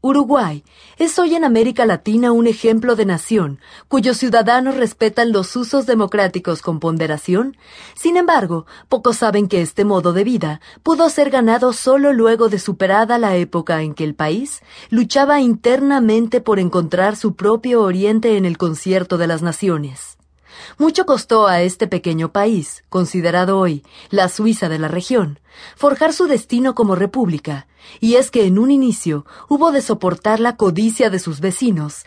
Uruguay es hoy en América Latina un ejemplo de nación cuyos ciudadanos respetan los usos democráticos con ponderación. Sin embargo, pocos saben que este modo de vida pudo ser ganado solo luego de superada la época en que el país luchaba internamente por encontrar su propio oriente en el concierto de las naciones. Mucho costó a este pequeño país, considerado hoy la Suiza de la región, forjar su destino como república, y es que en un inicio hubo de soportar la codicia de sus vecinos